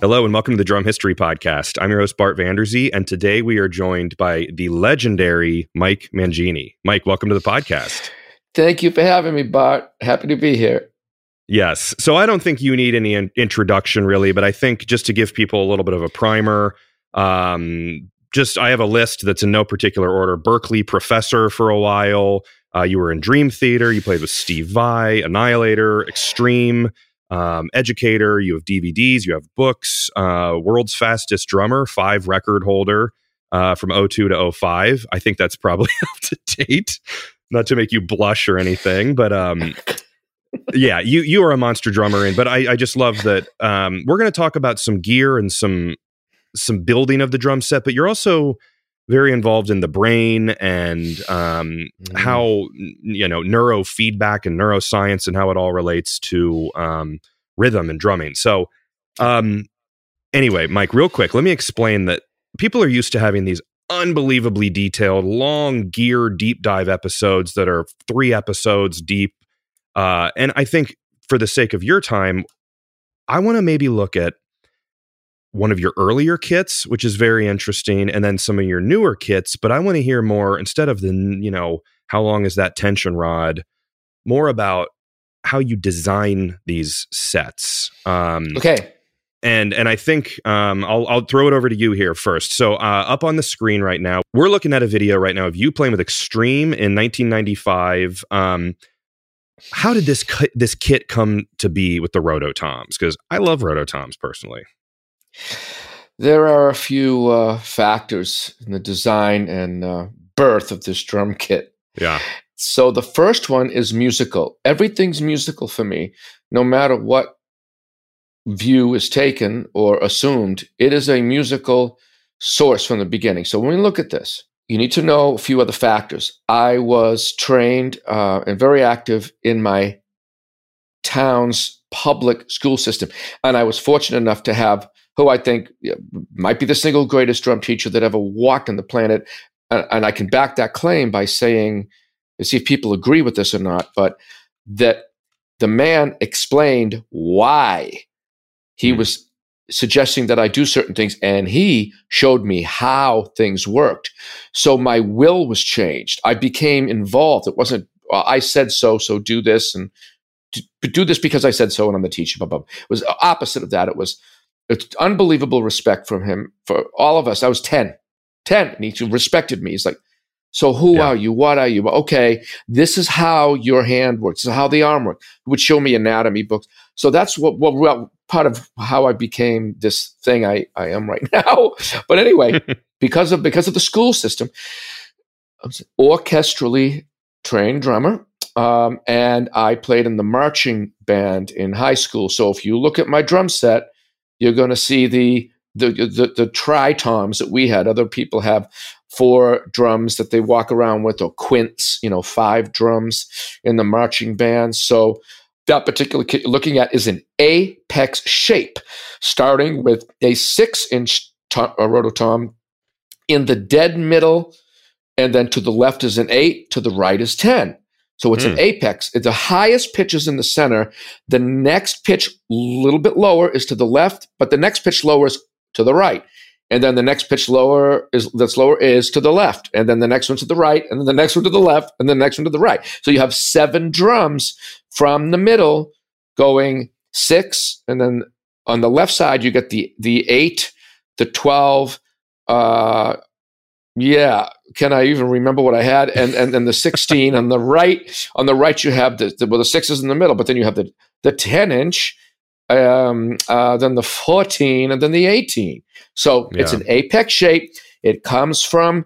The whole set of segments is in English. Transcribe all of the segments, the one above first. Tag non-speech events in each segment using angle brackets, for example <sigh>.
Hello and welcome to the Drum History Podcast. I'm your host, Bart Vanderzee, and today we are joined by the legendary Mike Mangini. Mike, welcome to the podcast. Thank you for having me, Bart. Happy to be here. Yes. So I don't think you need any in- introduction really, but I think just to give people a little bit of a primer, um, just I have a list that's in no particular order. Berklee professor for a while. Uh, you were in Dream Theater. You played with Steve Vai, Annihilator, Extreme um, educator, you have DVDs, you have books, uh, world's fastest drummer, five record holder uh, from 02 to 05. I think that's probably <laughs> up to date. Not to make you blush or anything, but um, yeah, you you are a monster drummer, and but I, I just love that um, we're going to talk about some gear and some some building of the drum set, but you're also very involved in the brain and um, mm. how you know neurofeedback and neuroscience and how it all relates to um, rhythm and drumming. So, um, anyway, Mike, real quick, let me explain that people are used to having these unbelievably detailed, long gear deep dive episodes that are three episodes deep. Uh, and I think for the sake of your time, I want to maybe look at one of your earlier kits, which is very interesting, and then some of your newer kits. But I want to hear more instead of the, you know, how long is that tension rod, more about how you design these sets. Um, okay. And and I think um, I'll I'll throw it over to you here first. So uh, up on the screen right now, we're looking at a video right now of you playing with Extreme in 1995. Um, how did this this kit come to be with the Rototoms? Because I love Rototoms personally. There are a few uh, factors in the design and uh, birth of this drum kit. Yeah. So the first one is musical. Everything's musical for me, no matter what view is taken or assumed. It is a musical source from the beginning. So when we look at this, you need to know a few other factors. I was trained uh, and very active in my town's public school system, and I was fortunate enough to have who I think might be the single greatest drum teacher that ever walked on the planet. And I can back that claim by saying, see if people agree with this or not, but that the man explained why he mm was suggesting that I do certain things, and he showed me how things worked. So my will was changed. I became involved. It wasn't, I said so, so do this, and do this because I said so, and I'm the teacher. Blah, blah. It was opposite of that. It was, it's unbelievable respect from him for all of us. I was 10, 10, and he respected me. He's like, so who yeah. are you? What are you? Okay, this is how your hand works. This is how the arm works. He would show me anatomy books. So that's what, what well, part of how I became this thing I, I am right <laughs> now. but anyway, <laughs> because of because of the school system, I was orchestrally trained drummer. Um, and I played in the marching band in high school. So if you look at my drum set, you're going to see the the, the the tritoms that we had. Other people have four drums that they walk around with, or quints, you know, five drums in the marching band. So that particular kit you're looking at is an apex shape, starting with a six-inch to- uh, rototom in the dead middle, and then to the left is an eight, to the right is ten. So it's mm. an hmm. apex. The highest pitch is in the center. The next pitch, a little bit lower, is to the left, but the next pitch lower is to the right. And then the next pitch lower is that's lower is to the left. And then the next one to the right. And then the next one to the left. And the next one to the right. So you have seven drums from the middle going six. And then on the left side, you get the the eight, the 12, uh, yeah. Can I even remember what I had? And and then the 16 on the right. On the right, you have the, the well, the sixes in the middle, but then you have the the 10 inch, um, uh, then the 14, and then the 18. So yeah. it's an apex shape. It comes from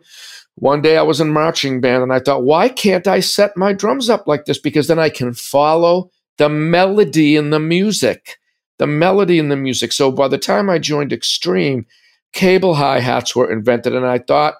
one day I was in marching band and I thought, why can't I set my drums up like this? Because then I can follow the melody in the music. The melody in the music. So by the time I joined Extreme, cable hi hats were invented, and I thought,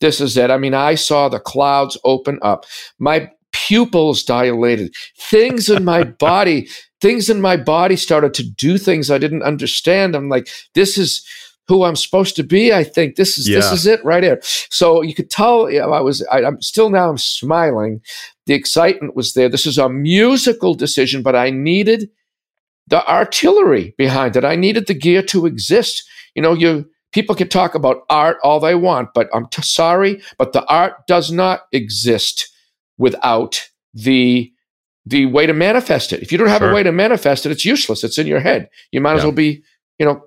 this is it. I mean, I saw the clouds open up. My pupils dilated. Things in my <laughs> body, things in my body started to do things I didn't understand. I'm like, this is who I'm supposed to be. I think this is yeah. this is it right here. So you could tell you know, I was I, I'm still now I'm smiling. The excitement was there. This is a musical decision, but I needed the artillery behind it. I needed the gear to exist. You know, you people can talk about art all they want, but I'm t- sorry, but the art does not exist without the the way to manifest it. If you don't have sure. a way to manifest it, it's useless. It's in your head. You might yeah. as well be, you know,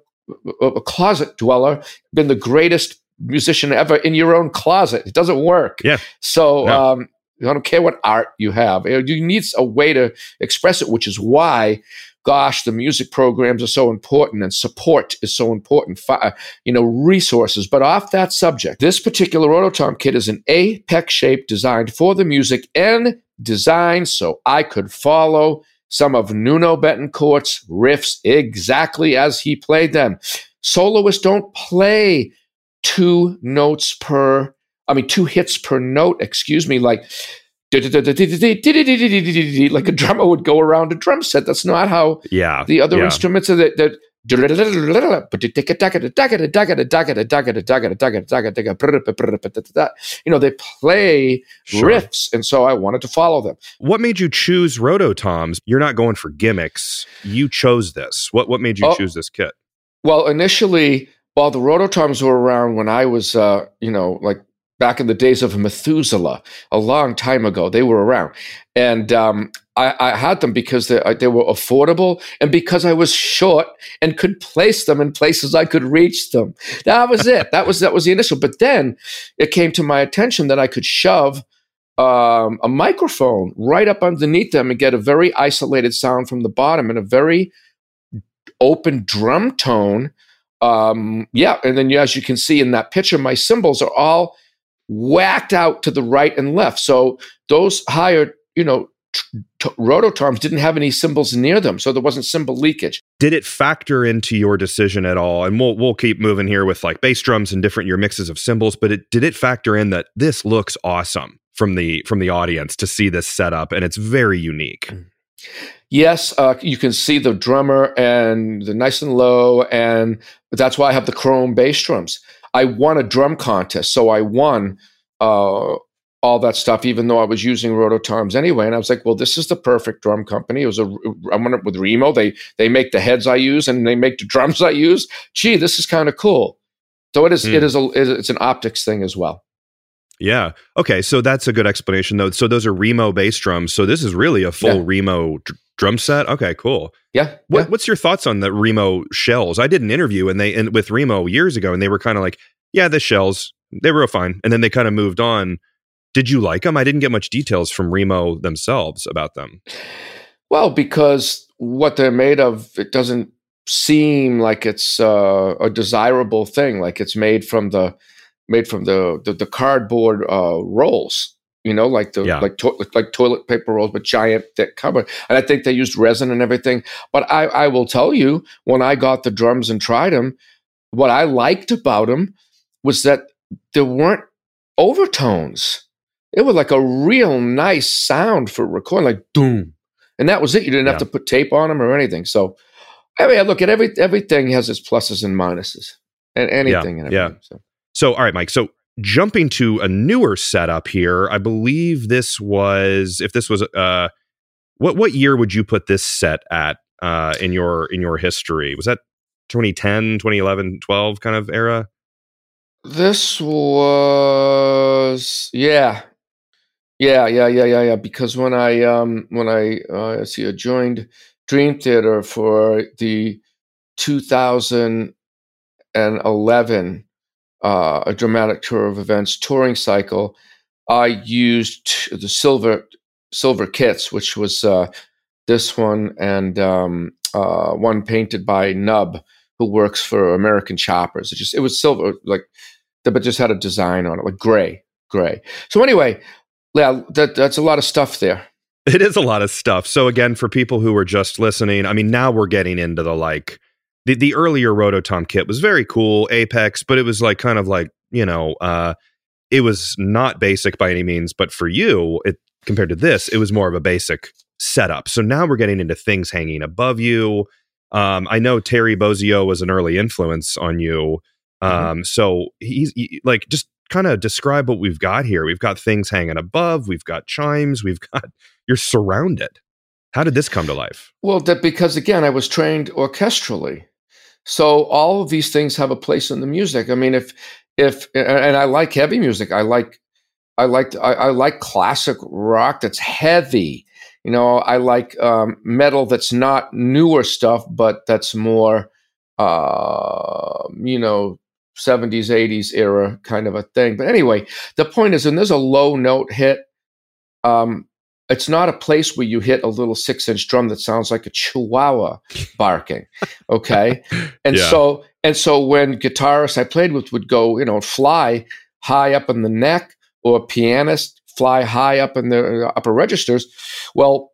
a closet dweller, been the greatest musician ever in your own closet. It doesn't work. Yeah. So um, I don't care what art you have. You need a way to express it, which is why, gosh, the music programs are so important and support is so important. Uh, you know, resources. But off that subject, this particular Rototom kit is an apex shape designed for the music and designed so I could follow some of Nuno Bettencourt's riffs exactly as he played them. Soloists don't play two notes per, I mean, two hits per note, excuse me, like like a drummer would go around a drum set. That's not how yeah, the other yeah. instruments are that, you know, they play sure. riffs, and so I wanted to follow them. What made you choose Rototoms? You're not going for gimmicks. You chose this. What what made you oh, choose this kit? Well, initially, while the Rototoms were around when I was, uh, you know, like back in the days of Methuselah, a long time ago, they were around, and um, I, I, had them because they, they were affordable and because I was short and could place them in places I could reach them. That was it. that was that was the initial. But then it came to my attention that I could shove um, a microphone right up underneath them and get a very isolated sound from the bottom and a very open drum tone. Um, yeah, and then as you can see in that picture, my cymbals are all whacked out to the right and left. So those higher, you know, t- rototoms didn't have any cymbals near them, so there wasn't cymbal leakage. Did it factor into your decision at all? And we'll we'll keep moving here with like bass drums and different your mixes of cymbals, but it did it factor in that this looks awesome from the from the audience to see this setup and it's very unique. Mm. Yes, uh, you can see the drummer and the nice and low, and that's why I have the chrome bass drums. I won a drum contest, so I won uh, all that stuff, even though I was using Rototoms anyway. And I was like, well, this is the perfect drum company. It was a I went up with Remo. They they make the heads I use and they make the <laughs> drums I use. Gee, this is kind of cool. So it is mm. it is a it's an optics thing as well. Yeah. Okay. So that's a good explanation, though. So those are Remo bass drums. So this is really a full yeah. Remo drum set. Okay. Cool. Yeah, what, yeah. What's your thoughts on the Remo shells? I did an interview and they and with Remo years ago, and they were kind of like, "Yeah, the shells they were fine," and then they kind of moved on. Did you like them? I didn't get much details from Remo themselves about them. Well, because what they're made of, it doesn't seem like it's uh, a desirable thing. Like it's made from the made from the the, the cardboard uh, rolls. You know, like the yeah. like to- like toilet paper rolls, but giant thick cover. And I think they used resin and everything. But I, I will tell you, when I got the drums and tried them, what I liked about them was that there weren't overtones it was like a real nice sound for recording, like doom, and that was it. You didn't yeah. have to put tape on them or anything. So, I mean, look at every everything has its pluses and minuses, and anything. Yeah. And yeah. So. so, all right, Mike. So, jumping to a newer setup here, I believe this was if this was uh, what what year would you put this set at uh in your in your history? Was that 2010, 2011, 12 kind of era? This was yeah, yeah, yeah, yeah, yeah, yeah. Because when I um when I uh, see I joined Dream Theater for the 2011 uh, a Dramatic Turn of Events touring cycle, I used the silver silver kits, which was uh, this one and um, uh, one painted by Nub, who works for American Choppers. It just it was silver, like, but just had a design on it, like gray, gray. So anyway, yeah, that, that's a lot of stuff there. It is a lot of stuff. So again, for people who are just listening, I mean, now we're getting into the like the, the earlier Rototom kit was very cool, Apex, but it was like kind of like, you know, uh it was not basic by any means, but for you, it compared to this, it was more of a basic setup. So now we're getting into things hanging above you. Um, I know Terry Bozzio was an early influence on you. Mm-hmm. Um, mm-hmm. so he's he, like just kind of describe what we've got here. We've got things hanging above, we've got chimes, we've got <laughs> you're surrounded. How did this come to life? Well, that because again, I was trained orchestrally. So all of these things have a place in the music. I mean, if if and I like heavy music. I like I like I, I like classic rock that's heavy. You know, I like um, metal that's not newer stuff, but that's more, uh, you know, 70s, 80s era kind of a thing. But anyway, the point is, and there's a low note hit. Um, it's not a place where you hit a little six inch drum that sounds like a chihuahua <laughs> barking. Okay. And yeah. so, and so when guitarists I played with would go, you know, fly high up in the neck or pianists fly high up in the uh, upper registers, well,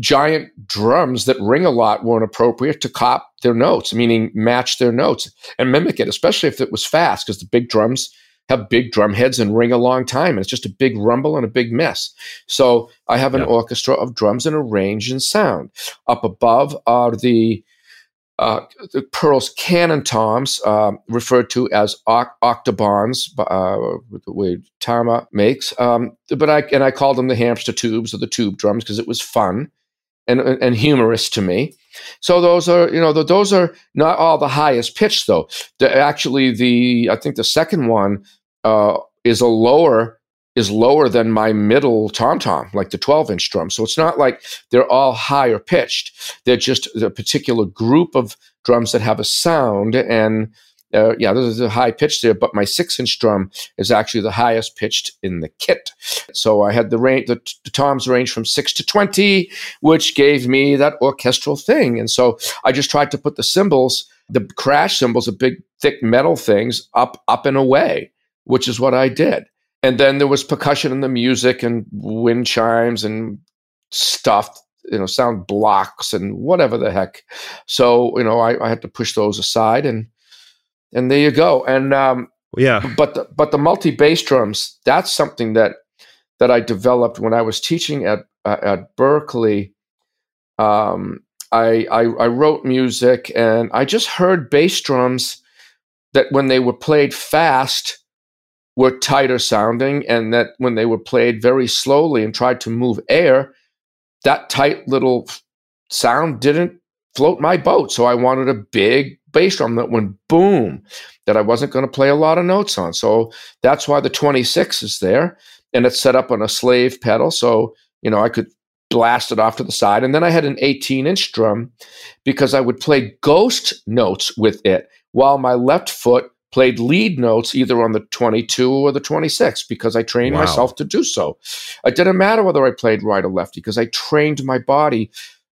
giant drums that ring a lot weren't appropriate to cop their notes, meaning match their notes and mimic it, especially if it was fast, because the big drums have big drum heads and ring a long time. And it's just a big rumble and a big mess. So I have an orchestra of drums and a range and sound. Up above are the uh, the Pearl's cannon toms, uh, referred to as oct- octobans, uh, the way Tama makes. Um, but I and I called them the hamster tubes or the tube drums because it was fun and and humorous to me. So those are you know those are not all the highest pitch though. The, actually, the I think the second one uh, is a lower is lower than my middle tom tom, like the 12 inch drum. So it's not like they're all higher pitched. They're just a particular group of drums that have a sound. And uh, yeah, there's a high pitch there, but my six inch drum is actually the highest pitched in the kit. So I had the range, the, the toms range from six to 20, which gave me that orchestral thing. And so I just tried to put the cymbals, the crash cymbals, the big, thick metal things up, up and away which is what I did. And then there was percussion in the music and wind chimes and stuff, you know, sound blocks and whatever the heck. So, you know, I, I had to push those aside and and there you go. And um yeah. But the, but the multi bass drums, that's something that that I developed when I was teaching at uh, at Berklee. Um, I, I, I wrote music and I just heard bass drums that when they were played fast, were tighter sounding, and that when they were played very slowly and tried to move air, that tight little sound didn't float my boat. So I wanted a big bass drum that went boom, that I wasn't going to play a lot of notes on. So that's why the 26 is there, and it's set up on a slave pedal. So, you know, I could blast it off to the side. And then I had an 18 inch drum because I would play ghost notes with it while my left foot played lead notes either on the 22 or the 26 because I trained wow. myself to do so. It didn't matter whether I played right or lefty because I trained my body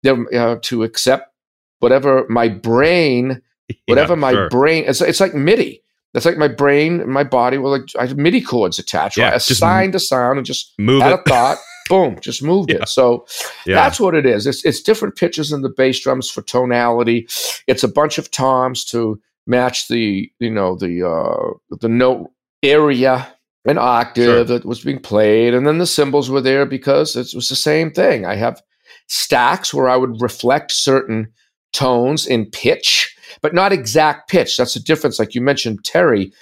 uh, to accept whatever my brain, <laughs> whatever yeah, my sure. brain. It's, it's like MIDI. That's like my brain and my body were like I have MIDI cords attached. Yeah, I assigned a sound and just move had it. a thought. <laughs> boom, just moved yeah. it. So yeah. that's what it is. It's, it's different pitches in the bass drums for tonality. It's a bunch of toms to match the you know the uh, the note area and octave sure. that was being played, and then the cymbals were there because it was the same thing. I have stacks where I would reflect certain tones in pitch, but not exact pitch. That's the difference. Like you mentioned, Terry,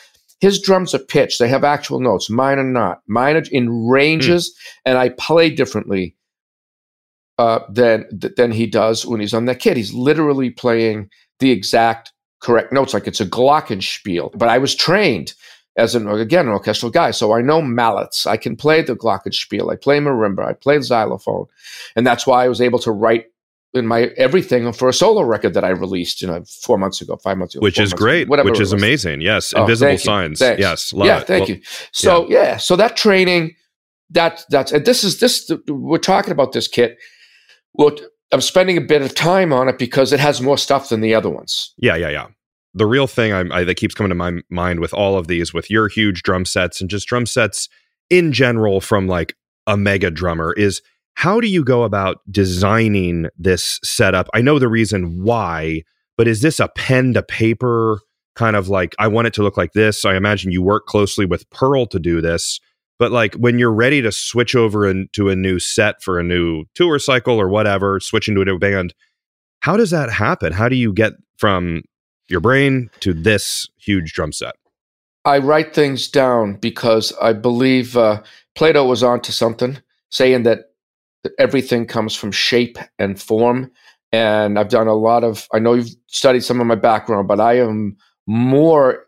his drums are pitched; they have actual notes. Mine are not. Mine are in ranges, mm. and I play differently uh, than than he does when he's on that kit. He's literally playing the exact correct notes like it's a glockenspiel. But I was trained as an again an orchestral guy, so I know mallets. I can play the glockenspiel. I play marimba. I play xylophone, and that's why I was able to write in my everything for a solo record that I released, you know, four months ago, five months ago, which is great, ago, which is amazing. Yes, oh, invisible signs. Yes, love yeah, it. thank well, you. So yeah. yeah, so that training, that that's and this is this we're talking about this kit. Well, I'm spending a bit of time on it because it has more stuff than the other ones. Yeah, yeah, yeah the real thing I, I, that keeps coming to my mind with all of these, with your huge drum sets and just drum sets in general from like a mega drummer, is how do you go about designing this setup? I know the reason why, but is this a pen to paper kind of like, I want it to look like this? I imagine you work closely with Pearl to do this. But like when you're ready to switch over into a new set for a new tour cycle or whatever, switching to a new band, how does that happen? How do you get from your brain to this huge drum set? I write things down because I believe uh, Plato was onto something, saying that everything comes from shape and form. And I've done a lot of, I know you've studied some of my background, but I am more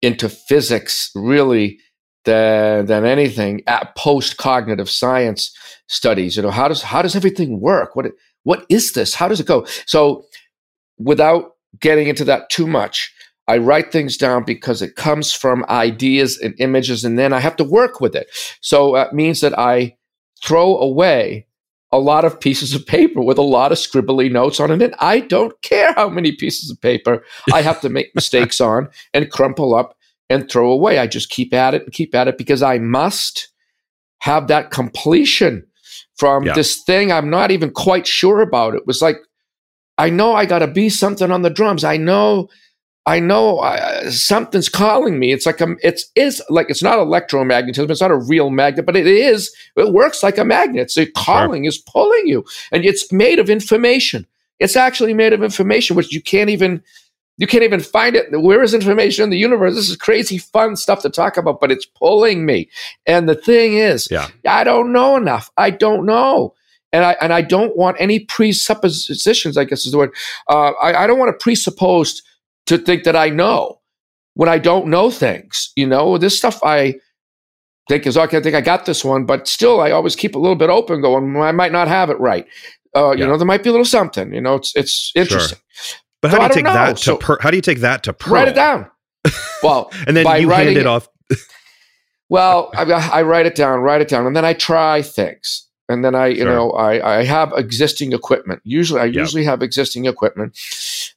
into physics really than, than anything at post cognitive science studies. You know, how does, how does everything work? What, what is this? How does it go? So without getting into that too much, I write things down because it comes from ideas and images, and then I have to work with it. So that means that I throw away a lot of pieces of paper with a lot of scribbly notes on it. And I don't care how many pieces of paper I have to make mistakes on and crumple up and throw away. I just keep at it and keep at it because I must have that completion from yeah. this thing I'm not even quite sure about. It was like, I know I got to be something on the drums. I know I know uh, something's calling me. It's like a, it's is like it's not electromagnetism. It's not a real magnet, but it is. It works like a magnet. So calling sure. is pulling you, and it's made of information. It's actually made of information, which you can't even you can't even find it. Where is information in the universe? This is crazy fun stuff to talk about, but it's pulling me. And the thing is, yeah. I don't know enough. I don't know. And I, and I don't want any presuppositions, I guess is the word. Uh, I, I don't want to presuppose to think that I know when I don't know things. You know, this stuff I think is okay. I think I got this one, but still, I always keep a little bit open, going, I might not have it right. Uh, yeah. You know, there might be a little something. You know, it's it's interesting. Sure. But how so do you take know. that to so, per, how do you take that to Pearl? Write it down. Well, <laughs> and then you hand it off. <laughs> well, I, I write it down, write it down, and then I try things and then I, you sure. know, I, I have existing equipment. Usually, I yep. usually have existing equipment,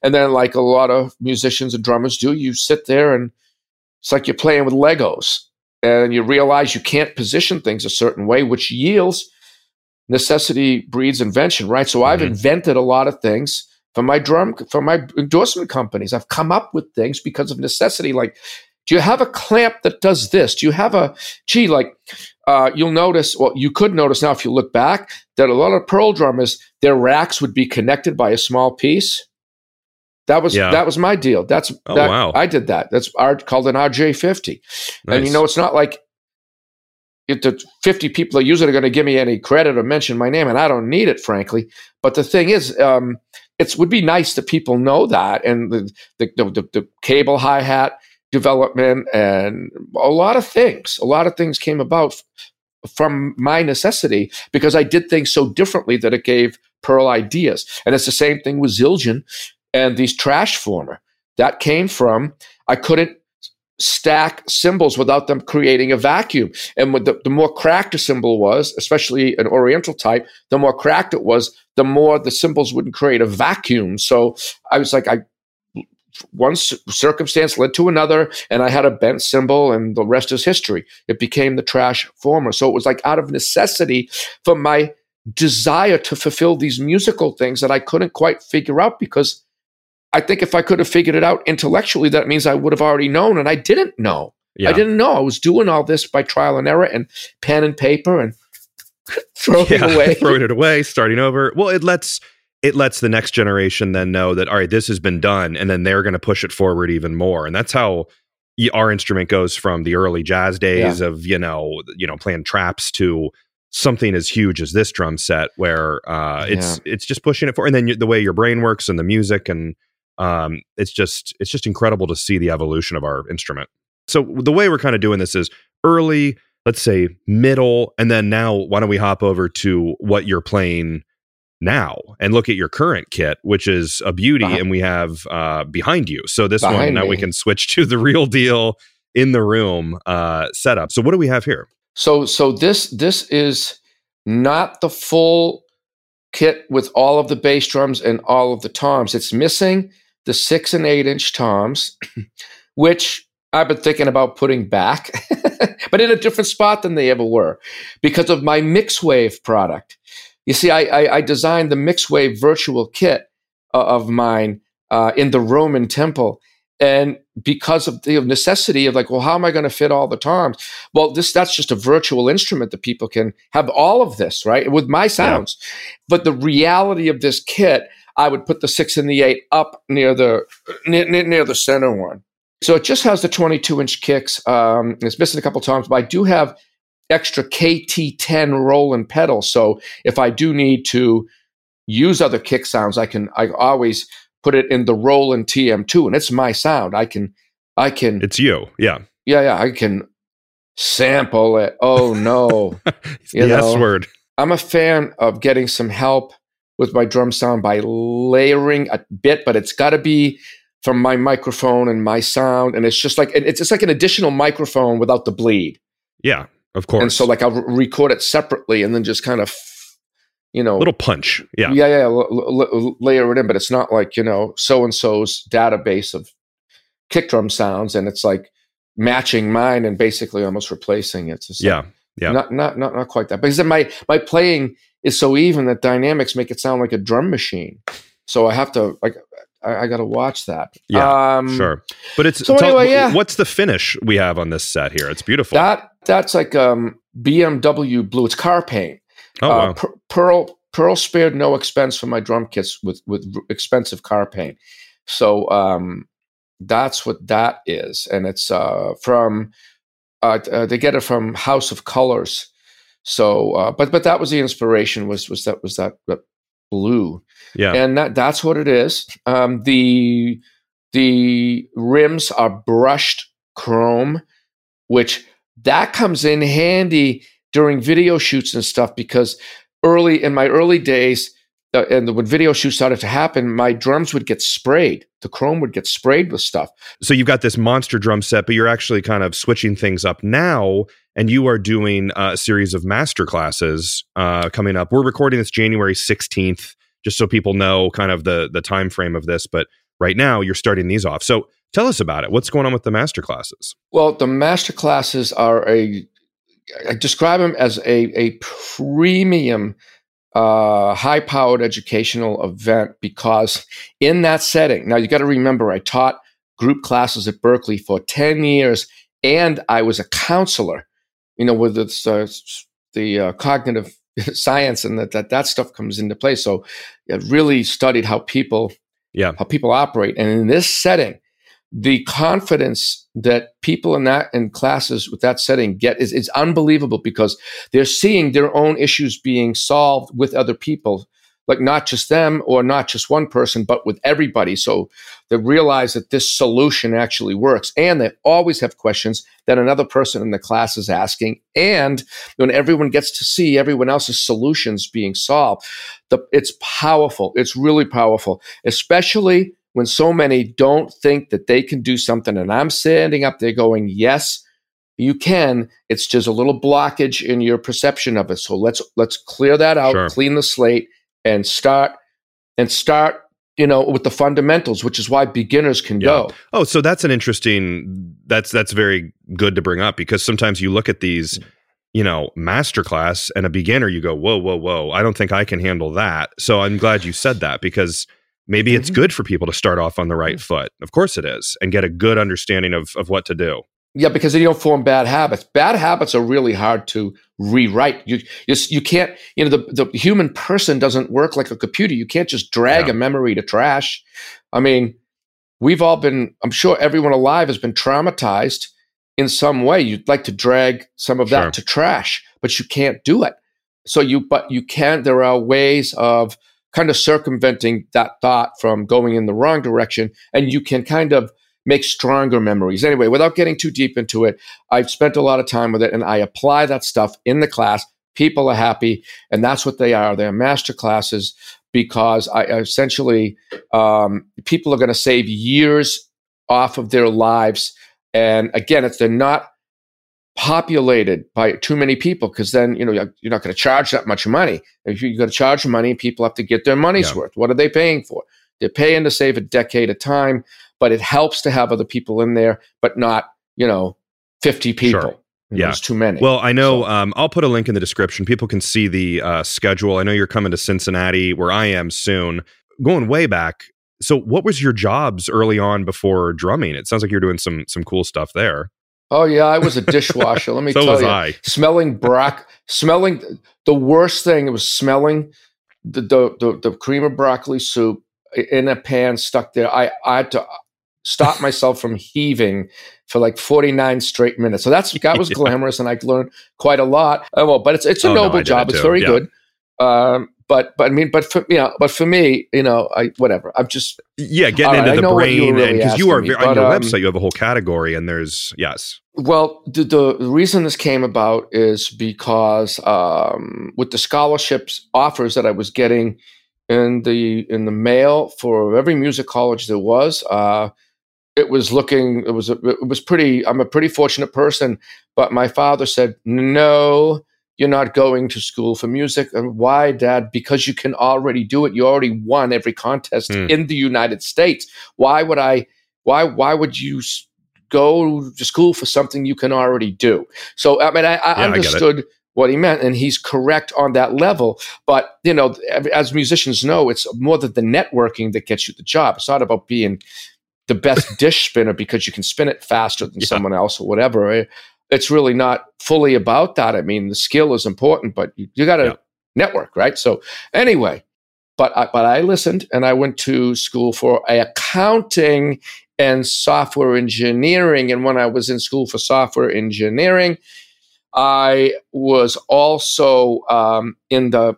and then like a lot of musicians and drummers do, you sit there and it's like you're playing with Legos, and you realize you can't position things a certain way, which yields necessity breeds invention, right? So I've mm-hmm. invented a lot of things for my drum for my endorsement companies. I've come up with things because of necessity, like do you have a clamp that does this? Do you have a, gee, like, uh, you'll notice, well, you could notice now if you look back that a lot of Pearl drummers, their racks would be connected by a small piece. That was yeah. that was my deal. That's oh, that, wow. I did that. That's art called an RJ50. Nice. And you know, it's not like if the 50 people that use it are going to give me any credit or mention my name, and I don't need it, frankly. But the thing is, um, it would be nice that people know that. And the the, the, the cable hi hat development and a lot of things. A lot of things came about from my necessity because I did things so differently that it gave Pearl ideas. And it's the same thing with Zildjian and these Trashformer. That came from I couldn't stack cymbals without them creating a vacuum. And the, the more cracked a cymbal was, especially an Oriental type, the more cracked it was, the more the cymbals wouldn't create a vacuum. So I was like, I one circumstance led to another, and I had a bent cymbal, and the rest is history. It became the Trashformer. So it was like out of necessity for my desire to fulfill these musical things that I couldn't quite figure out because I think if I could have figured it out intellectually, that means I would have already known, and I didn't know. Yeah. I didn't know. I was doing all this by trial and error and pen and paper and <laughs> throwing yeah, it <laughs> away. throwing it away, starting over. Well, it lets it lets the next generation then know that all right this has been done and then they're going to push it forward even more and that's how our instrument goes from the early jazz days yeah. of you know you know playing traps to something as huge as this drum set where uh, it's yeah. it's just pushing it forward and then you, the way your brain works and the music and um, it's just it's just incredible to see the evolution of our instrument so the way we're kind of doing this is early let's say middle and then now why don't we hop over to what you're playing now and look at your current kit, which is a beauty, uh-huh. and we have uh, behind you. So this behind one now me. we can switch to the <laughs> real deal in the room uh, setup. So what do we have here? So so this this is not the full kit with all of the bass drums and all of the toms. It's missing the six and eight inch toms, <clears throat> which I've been thinking about putting back, <laughs> but in a different spot than they ever were because of my Mixwave product. You see, I, I, I designed the Mixwave virtual kit uh, of mine uh, in the Roman temple. And because of the necessity of like, well, how am I going to fit all the toms? Well, this that's just a virtual instrument that people can have all of this, right? With my sounds. Yeah. But the reality of this kit, I would put the six and the eight up near the near, near the center one. So it just has the 22 inch kicks. Um, it's missing a couple toms, but I do have extra KT10 Roland pedal. So if I do need to use other kick sounds, I can I always put it in the Roland TM2 and it's my sound. I can I can It's you. Yeah. Yeah, yeah, I can sample it. Oh no. <laughs> the S word. I'm a fan of getting some help with my drum sound by layering a bit, but it's got to be from my microphone and my sound, and it's just like it's just like an additional microphone without the bleed. Yeah, of course. And so, like, I'll record it separately, and then just kind of, you know, little punch. Yeah, yeah, yeah, l- l- layer it in, but it's not like you know so and so's database of kick drum sounds, and it's like matching mine and basically almost replacing it. So yeah, yeah, not not not not quite that, because then my my playing is so even that dynamics make it sound like a drum machine. So I have to like I, I got to watch that. Yeah, um, sure. But it's so tell, anyway, yeah. What's the finish we have on this set here? It's beautiful. That that's like um, BMW blue. It's car paint. Oh, uh, wow. per- Pearl Pearl spared no expense for my drum kits with with expensive car paint. So um, that's what that is, and it's uh, from uh, uh, they get it from House of Colors. So, uh, but but that was the inspiration was was that was that, that blue, yeah, and that that's what it is. Um, the the rims are brushed chrome, which that comes in handy during video shoots and stuff because early in my early days and when video shoots started to happen, my drums would get sprayed. The chrome would get sprayed with stuff. So you've got this monster drum set, but you're actually kind of switching things up now, and you are doing uh, a series of master classes uh, coming up. We're recording this January 16th, just so people know kind of the the time frame of this. But right now, you're starting these off. So tell us about it. What's going on with the master classes? Well, the master classes are a I describe them as a a premium uh, high powered educational event because in that setting, now you got to remember, I taught group classes at Berklee for 10 years and I was a counselor, you know, with the, uh, the uh, cognitive <laughs> science and that, that that stuff comes into play. So I really studied how people, yeah, how people operate. And in this setting, the confidence that people in that in classes with that setting get is, is unbelievable because they're seeing their own issues being solved with other people. Like not just them or not just one person but with everybody. So they realize that this solution actually works and they always have questions that another person in the class is asking. And when everyone gets to see everyone else's solutions being solved the, it's powerful. It's really powerful especially when so many don't think that they can do something. And I'm standing up there going, yes, you can. It's just a little blockage in your perception of it. So let's let's clear that out, sure. clean the slate, and start and start you know with the fundamentals which is why beginners can yeah. go oh so that's an interesting that's that's very good to bring up because sometimes you look at these you know masterclass and a beginner you go whoa whoa whoa i don't think i can handle that so i'm glad you said that because maybe mm-hmm. it's good for people to start off on the right mm-hmm. foot. Of course it is, and get a good understanding of, of what to do. Yeah, because then you don't form bad habits. Bad habits are really hard to rewrite. You you, you can't, you know, the, the human person doesn't work like a computer. You can't just drag yeah. a memory to trash. I mean, we've all been, I'm sure everyone alive has been traumatized in some way. You'd like to drag some of that sure. to trash, but you can't do it. So you, but you can't. there are ways of kind of circumventing that thought from going in the wrong direction. And you can kind of make stronger memories. Anyway, without getting too deep into it, I've spent a lot of time with it and I apply that stuff in the class. People are happy, and that's what they are. They're master classes because I essentially um, people are going to save years off of their lives. And again, if they're not populated by too many people because then you know you're not going to charge that much money if you're going to charge money people have to get their money's yeah. worth what are they paying for they're paying to save a decade of time but it helps to have other people in there but not you know 50 people sure. Yeah, too many. Well, I know. So. Um, I'll put a link in the description. People can see the uh, schedule. I know you're coming to Cincinnati, where I am soon. Going way back. So, what was your jobs early on before drumming? It sounds like you're doing some some cool stuff there. Oh yeah, I was a dishwasher. Let me <laughs> so tell you, I. smelling brock, smelling the worst thing. It was smelling the, the the the cream of broccoli soup in a pan stuck there. I I had to stop myself from heaving for like 49 straight minutes. So that's <laughs> that was yeah. glamorous, and I learned quite a lot. Uh, well, but it's it's a oh, noble no, job. It it's very yeah. good. Um, but but I mean, but for you know, but for me, you know, I whatever. I'm just yeah, getting into right, the brain, really and because you are me, on your um, website, you have a whole category, and there's yes. Well, the, the reason this came about is because um, with the scholarships offers that I was getting in the in the mail for every music college there was. Uh, it was looking. It was. A, it was pretty. I'm a pretty fortunate person, but my father said no. You're not going to school for music. And why, Dad? Because you can already do it. You already won every contest mm. in the United States. Why would I? Why? Why would you go to school for something you can already do? So I mean, I, I yeah, understood. I what he meant and he's correct on that level but you know as musicians know it's more than the networking that gets you the job it's not about being the best <laughs> dish spinner because you can spin it faster than yeah. someone else or whatever it's really not fully about that i mean the skill is important but you, you got to yeah. network right so anyway but I, but I listened and I went to school for accounting and software engineering and when I was in school for software engineering I was also um, in the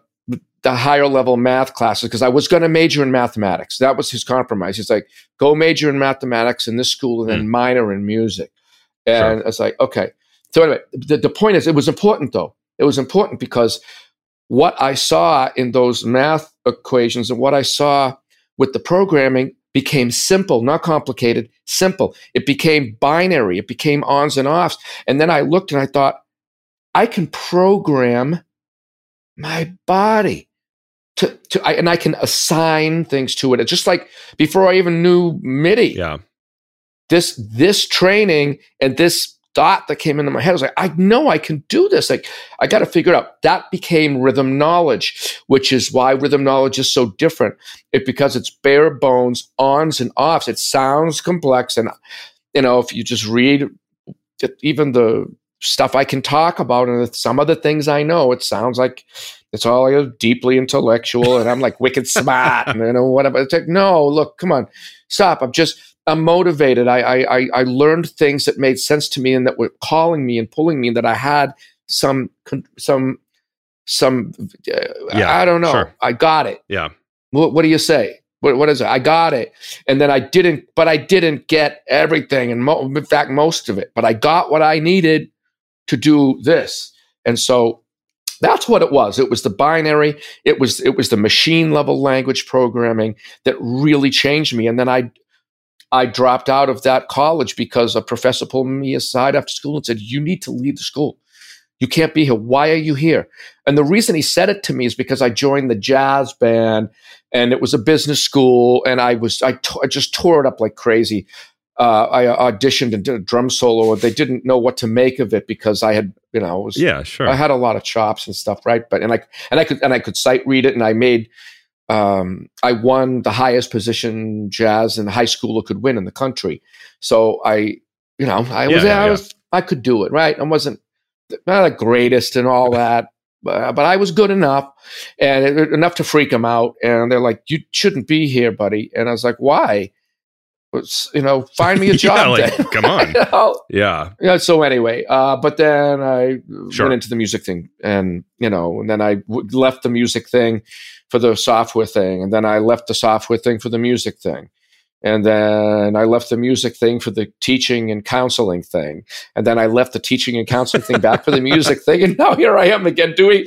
the higher level math classes because I was going to major in mathematics. That was his compromise. He's like, go major in mathematics in this school and then mm. minor in music. And sure. I was like, okay. So anyway, the, the point is, it was important though. It was important because what I saw in those math equations and what I saw with the programming became simple, not complicated, simple. It became binary. It became ons and offs. And then I looked and I thought, I can program my body to, to I, and I can assign things to it. It's just like before I even knew MIDI. Yeah. This this training and this thought that came into my head I was like, I know I can do this. Like I got to figure it out. That became rhythm knowledge, which is why rhythm knowledge is so different. It because it's bare bones ons and offs. It sounds complex, and you know if you just read even the stuff I can talk about and some of the things I know, it sounds like it's all like deeply intellectual and I'm like wicked smart <laughs> and you know whatever. It's like, no, look, come on, stop. I'm just I'm motivated. I I I learned things that made sense to me and that were calling me and pulling me and that I had some some some uh, yeah, I don't know. Sure. I got it. Yeah. What, what do you say? What, what is it? I got it. And then I didn't, but I didn't get everything. And mo- in fact, most of it, but I got what I needed to do this. And so that's what it was. It was the binary. It was it was the machine level language programming that really changed me. And then I I dropped out of that college because a professor pulled me aside after school and said, "You need to leave the school. You can't be here. Why are you here?" And the reason he said it to me is because I joined the jazz band, and it was a business school, and I was I, t- I just tore it up like crazy uh, I auditioned and did a drum solo. And they didn't know what to make of it because I had, you know, was, yeah, sure. I had a lot of chops and stuff, right? But and I and I could and I could sight read it, and I made, um, I won the highest position jazz in the high school could win in the country. So I, you know, I was, yeah, I was, I could do it, right? I wasn't not the greatest and all that. But, but I was good enough and it, enough to freak them out. And they're like, "You shouldn't be here, buddy." And I was like, "Why?" Was, you know, find me a <laughs> job. yeah, like, come on. <laughs> you know? Yeah. Yeah. So anyway, uh, but then I sure. went into the music thing, and you know, and then I w- left the music thing for the software thing, and then I left the software thing for the music thing, and then I left the music thing for the teaching and counseling thing, and then I left the teaching and counseling thing back for the music thing, and now here I am again doing.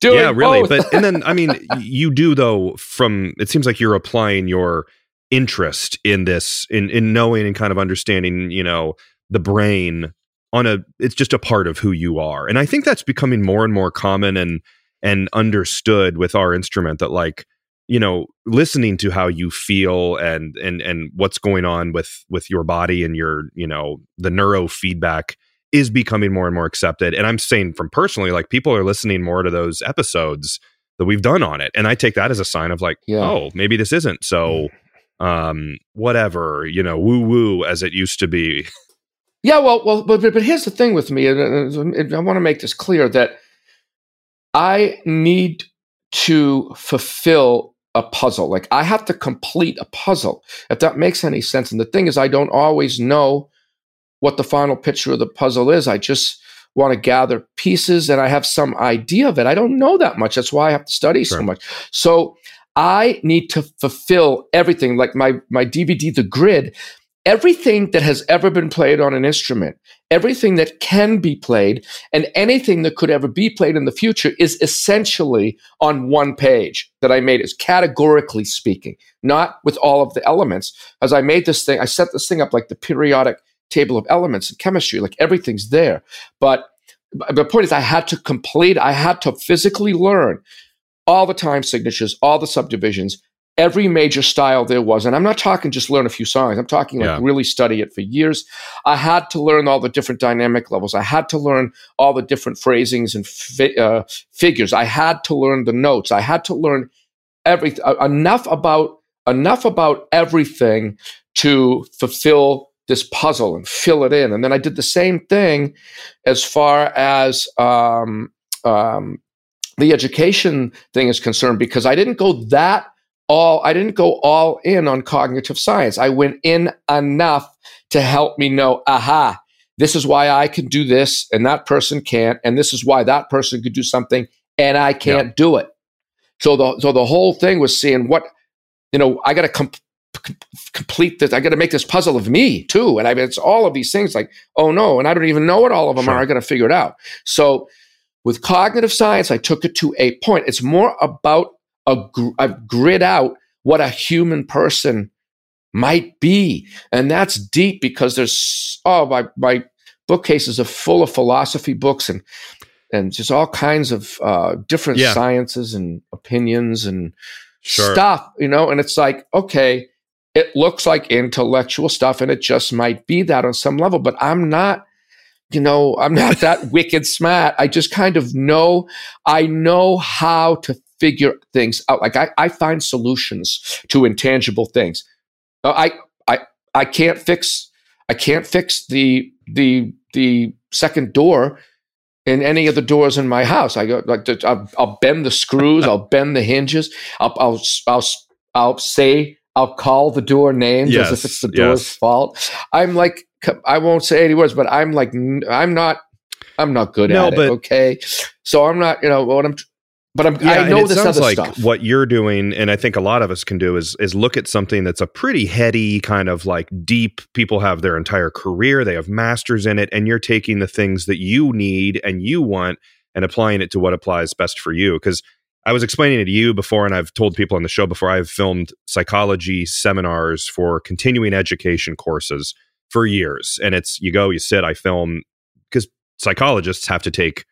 Doing yeah, really. Both. But and then I mean, <laughs> you do though. From it seems like you're applying your interest in this in in knowing and kind of understanding you know the brain on a it's just a part of who you are and i think that's becoming more and more common and and understood with our instrument that like you know listening to how you feel and and and what's going on with with your body and your you know the neurofeedback is becoming more and more accepted and i'm saying from personally like people are listening more to those episodes that we've done on it and i take that as a sign of like yeah. oh maybe this isn't so um, whatever, you know, woo woo as it used to be. Yeah, well, well, but but here's the thing with me, and I want to make this clear that I need to fulfill a puzzle. Like I have to complete a puzzle, if that makes any sense. And the thing is, I don't always know what the final picture of the puzzle is. I just want to gather pieces and I have some idea of it. I don't know that much. That's why I have to study sure. so much. So I need to fulfill everything, like my my DVD, The Grid everything that has ever been played on an instrument, everything that can be played, and anything that could ever be played in the future is essentially on one page that I made, is categorically speaking, not with all of the elements. As I made this thing, I set this thing up like the periodic table of elements in chemistry, like everything's there. But the point is, I had to complete, I had to physically learn all the time signatures, all the subdivisions, every major style there was. And I'm not talking just learn a few songs. I'm talking like yeah. really study it for years. I had to learn all the different dynamic levels. I had to learn all the different phrasings and fi- uh, figures. I had to learn the notes. I had to learn everything uh, enough about enough about everything to fulfill this puzzle and fill it in. And then I did the same thing as far as um, um, the education thing is concerned because I didn't go that all I didn't go all in on cognitive science. I went in enough to help me know, aha, this is why I can do this and that person can't, and this is why that person could do something and I can't yeah. do it. So the so the whole thing was seeing what you know. I got to com- complete this. I got to make this puzzle of me too, and I mean, it's all of these things. Like, oh no, and I don't even know what all of them sure. are. I got to figure it out. So with cognitive science, I took it to a point. It's more about a, a grid out what a human person might be. And that's deep because there's, oh, my, my bookcases are full of philosophy books and, and just all kinds of uh, different yeah. sciences and opinions and sure. stuff, you know? And it's like, okay, it looks like intellectual stuff and it just might be that on some level, but I'm not you know, I'm not that <laughs> wicked smart. I just kind of know, I know how to figure things out. Like I, I find solutions to intangible things. Uh, I, I, I can't fix, I can't fix the, the, the second door in any of the doors in my house. I go like I'll, I'll bend the screws, I'll bend the hinges, I'll, I'll, I'll, I'll say, I'll call the door names yes, as if it's the door's yes. fault. I'm like, I won't say any words, but I'm like, I'm not, I'm not good no, at but, it. Okay, so I'm not, you know, what I'm but I'm, yeah, I know this sounds like stuff. what you're doing, and I think a lot of us can do is is look at something that's a pretty heady kind of like deep. People have their entire career, they have masters in it, and you're taking the things that you need and you want and applying it to what applies best for you. Because I was explaining it to you before, and I've told people on the show before. I've filmed psychology seminars for continuing education courses for years, and it's you go, you sit, I film because psychologists have to take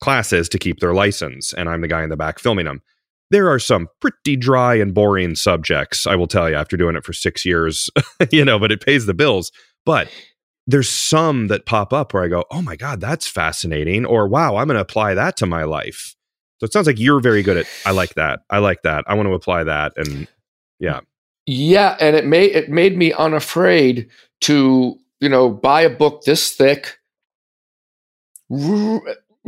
classes to keep their license, and I'm the guy in the back filming them. There are some pretty dry and boring subjects, I will tell you, after doing it for six years, <laughs> you know, but it pays the bills. But there's some that pop up where I go, oh my God, that's fascinating. Or wow, I'm going to apply that to my life. So it sounds like you're very good at, I like that. I like that. I want to apply that. And yeah. Yeah. And it made, it made me unafraid to, you know, buy a book this thick,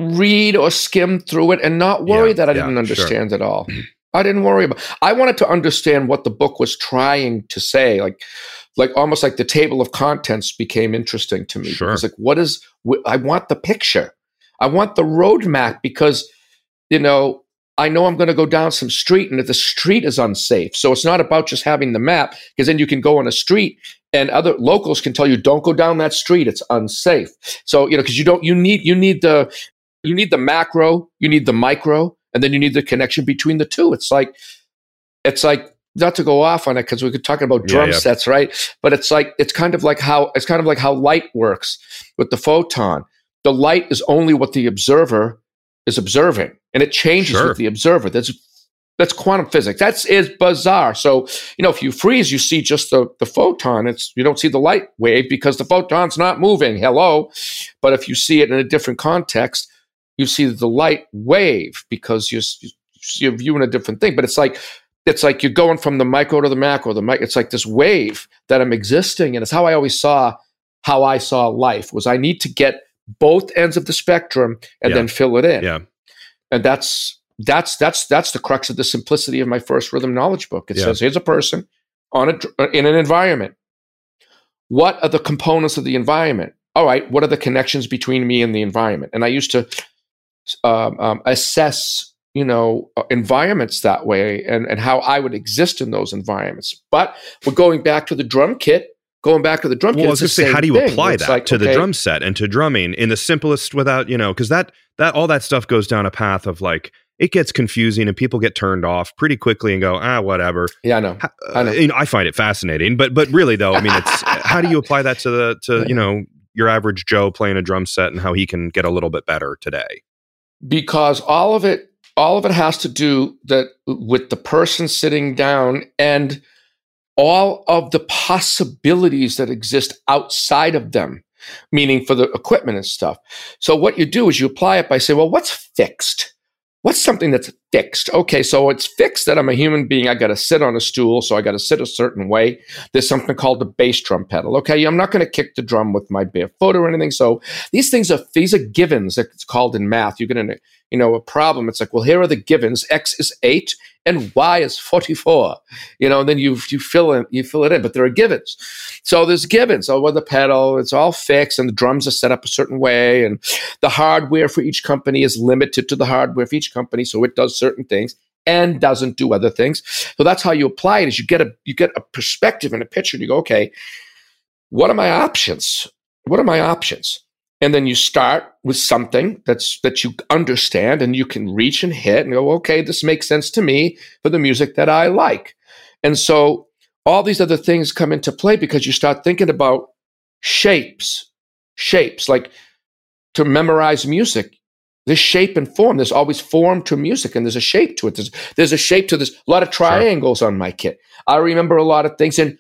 read or skim through it and not worry yeah, that I yeah, didn't understand sure. it all. <clears throat> I didn't worry about. I wanted to understand what the book was trying to say, like, like almost like the table of contents became interesting to me. Sure. It's like, what is? I want the picture. I want the roadmap because, you know, I know I'm going to go down some street, and if the street is unsafe, so it's not about just having the map because then you can go on a street and other locals can tell you don't go down that street it's unsafe so you know because you don't you need you need the you need the macro, you need the micro, and then you need the connection between the two. It's like, it's like not to go off on it because we could talk about drum yeah, yeah. sets, right? But it's like it's kind of like how it's kind of like how light works with the photon. The light is only what the observer is observing, and it changes sure. with the observer. That's that's quantum physics. That's is bizarre. So, you know, if you freeze, you see just the, the photon. It's you don't see the light wave because the photon's not moving. Hello. But if you see it in a different context, you see the light wave because you're, you're viewing a different thing. But it's like it's like you're going from the micro to the macro. The mic, it's like this wave that I'm existing, and it's how I always saw how I saw life was I need to get both ends of the spectrum and yeah. then fill it in. Yeah, and that's that's that's that's the crux of the simplicity of my first rhythm knowledge book. It yeah. says here's a person on a in an environment. What are the components of the environment? All right, what are the connections between me and the environment? And I used to um, um, assess, you know, uh, environments that way and and how I would exist in those environments. But we're going back to the drum kit going back to the drum well, kit. I was going to say, how do you thing. apply it's that like, to okay, the drum set and to drumming in the simplest without, you know, because that that all that stuff goes down a path of like it gets confusing and people get turned off pretty quickly and go ah whatever. Yeah, I know. I know. Uh, you know, I find it fascinating, but but really though, I mean, it's <laughs> how do you apply that to the to you know your average Joe playing a drum set and how he can get a little bit better today? Because all of it all of it has to do that with the person sitting down and all of the possibilities that exist outside of them, meaning for the equipment and stuff. So what you do is you apply it by saying, well, what's fixed? What's something that's fixed? Okay, so it's fixed that I'm a human being. I got to sit on a stool, so I got to sit a certain way. There's something called the bass drum pedal. Okay, I'm not going to kick the drum with my bare foot or anything. So these things are these are givens. It's called in math. You get in a you know a problem. It's like, well, here are the givens. X is eight, and y is 44 you know and then you you fill in you fill it in but there are givens so there's givens over the pedal it's all fixed and the drums are set up a certain way and the hardware for each company is limited to the hardware for each company so it does certain things and doesn't do other things. So that's how you apply it is you get a you get a perspective and a picture and you go okay what are my options? What are my options? And then you start with something that's that you understand and you can reach and hit and go okay this makes sense to me for the music that i like. And so all these other things come into play because you start thinking about shapes shapes like to memorize music there's shape and form there's always form to music and there's a shape to it there's, there's a shape to this a lot of triangles sure. on my kit i remember a lot of things and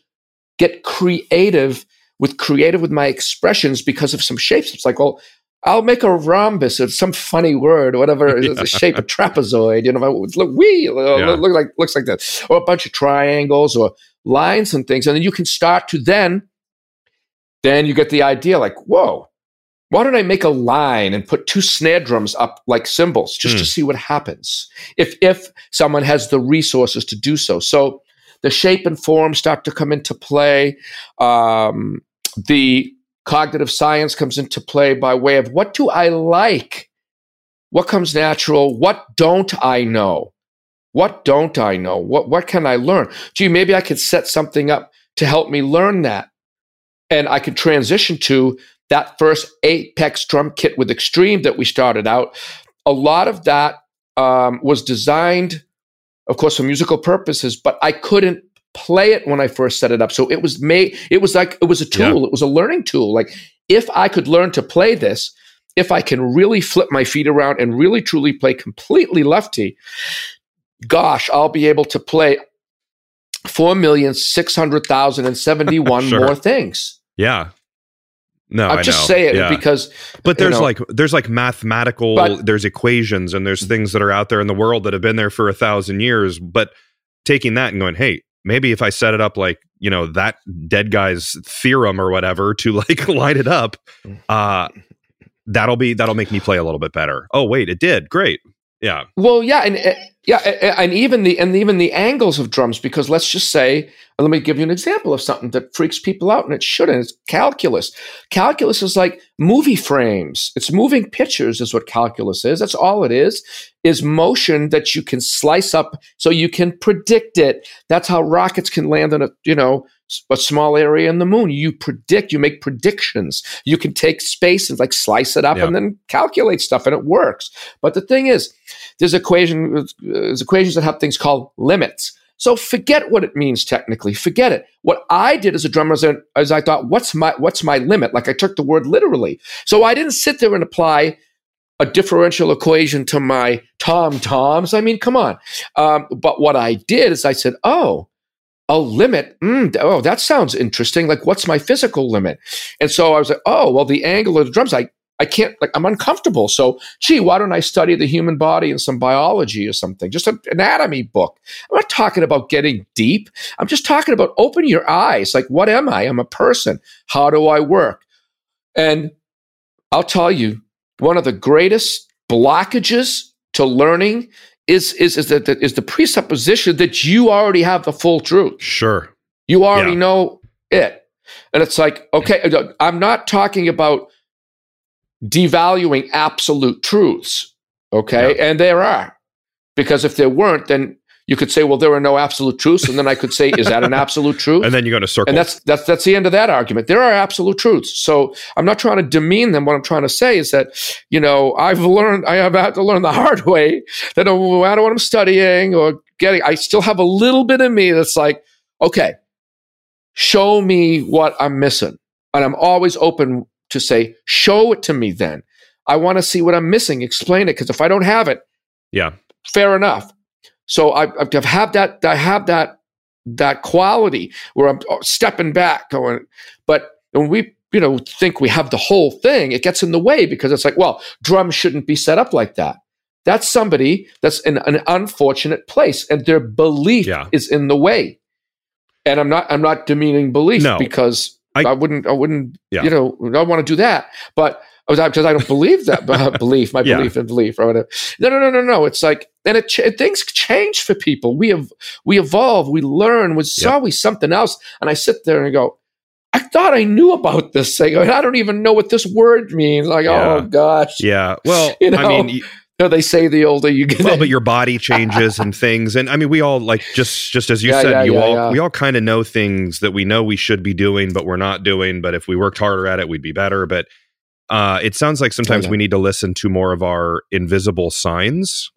get creative with creative with my expressions because of some shapes. It's like, well, I'll make a rhombus or some funny word, or whatever <laughs> yeah. the shape of trapezoid. You know, look, we yeah. look like looks like that, or a bunch of triangles or lines and things, and then you can start to then, then you get the idea. Like, whoa, why don't I make a line and put two snare drums up like cymbals just mm. to hmm. see what happens if if someone has the resources to do so. So the shape and form start to come into play. Um, the cognitive science comes into play by way of what do I like? What comes natural? What don't I know? What don't I know? What, what can I learn? Gee, maybe I could set something up to help me learn that. And I could transition to that first Apex drum kit with Extreme that we started out. A lot of that um, was designed, of course, for musical purposes, but I couldn't play it when I first set it up. So it was made, it was like, it was a tool, yeah. it was a learning tool. Like, if I could learn to play this, if I can really flip my feet around and really truly play completely lefty, gosh, I'll be able to play 4,600,071 <laughs> sure. more things. Yeah. No, I'm I just saying yeah. because. But there's know, like there's like mathematical, but, there's equations, and there's things that are out there in the world that have been there for a thousand years. But taking that and going, hey, maybe if I set it up like, you know, that dead guy's theorem or whatever to <laughs> like light it up, uh that'll be that'll make me play a little bit better. Oh, wait, it did. Great. Yeah. Well, yeah, and uh, yeah, and even the and even the angles of drums because let's just say, let me give you an example of something that freaks people out and it shouldn't. It's calculus. Calculus is like movie frames. It's moving pictures is what calculus is. That's all it is. Is motion that you can slice up so you can predict it. That's how rockets can land on a, you know, a small area in the moon. You predict, you make predictions. You can take space and like slice it up yep. and then calculate stuff, and it works. But the thing is, there's equation, there's equations that have things called limits. So forget what it means technically. Forget it. What I did as a drummer is, is I thought, what's my what's my limit? Like I took the word literally. So I didn't sit there and apply a differential equation to my tom toms. I mean, come on. Um, but what I did is I said, oh, a limit. Mm, oh, that sounds interesting. Like, what's my physical limit? And so I was like, oh, well, the angle of the drums, I, I can't, like, I'm uncomfortable. So, gee, why don't I study the human body and some biology or something? Just an anatomy book. I'm not talking about getting deep. I'm just talking about open your eyes. Like, what am I? I'm a person. How do I work? And I'll tell you, one of the greatest blockages to learning is is is that is the presupposition that you already have the full truth. Sure. You already yeah. know it. And it's like, okay, uh, I'm not talking about devaluing absolute truths. Okay. Yeah. And there are. Because if there weren't, then you could say, well, there are no absolute truths, and then I could say, is that an absolute truth? and then you go to circle. And that's that's that's the end of that argument. There are absolute truths. So I'm not trying to demean them. What I'm trying to say is that, you know, I've learned I have had to learn the hard way that no matter what I'm studying or getting, I still have a little bit of me that's like, okay, show me what I'm missing. And I'm always open to say, show it to me then. I want to see what I'm missing. Explain it. Because if I don't have it, yeah, fair enough. So I, I have that. I have that that quality where I'm uh, stepping back, going. But when we you know think we have the whole thing, it gets in the way because it's like, well, drums shouldn't be set up like that. That's somebody that's in an unfortunate place, and their belief yeah. is in the way. And I'm not I'm not demeaning belief no, because I, I, wouldn't I wouldn't yeah. you know I want to do that, but Oh, because I don't believe that uh, <laughs> belief, my yeah. belief in belief or whatever. No, no, no, no, no. It's like, and it, ch- things change for people. We have, we evolve, we learn. It's yep. always something else. And I sit there and go, I thought I knew about this thing. I, mean, I don't even know what this word means. Like, oh, yeah. oh gosh. Yeah. Well, <laughs> you know, I mean, you know, they say the older you get. Well, but your body changes and <laughs> things, and I mean, we all like just just as you yeah, said, yeah, you yeah, all we all kind of know things that we know we should be doing, but we're not doing. But if we worked harder at it, we'd be better. But uh, it sounds like sometimes we need to listen to more of our invisible signs,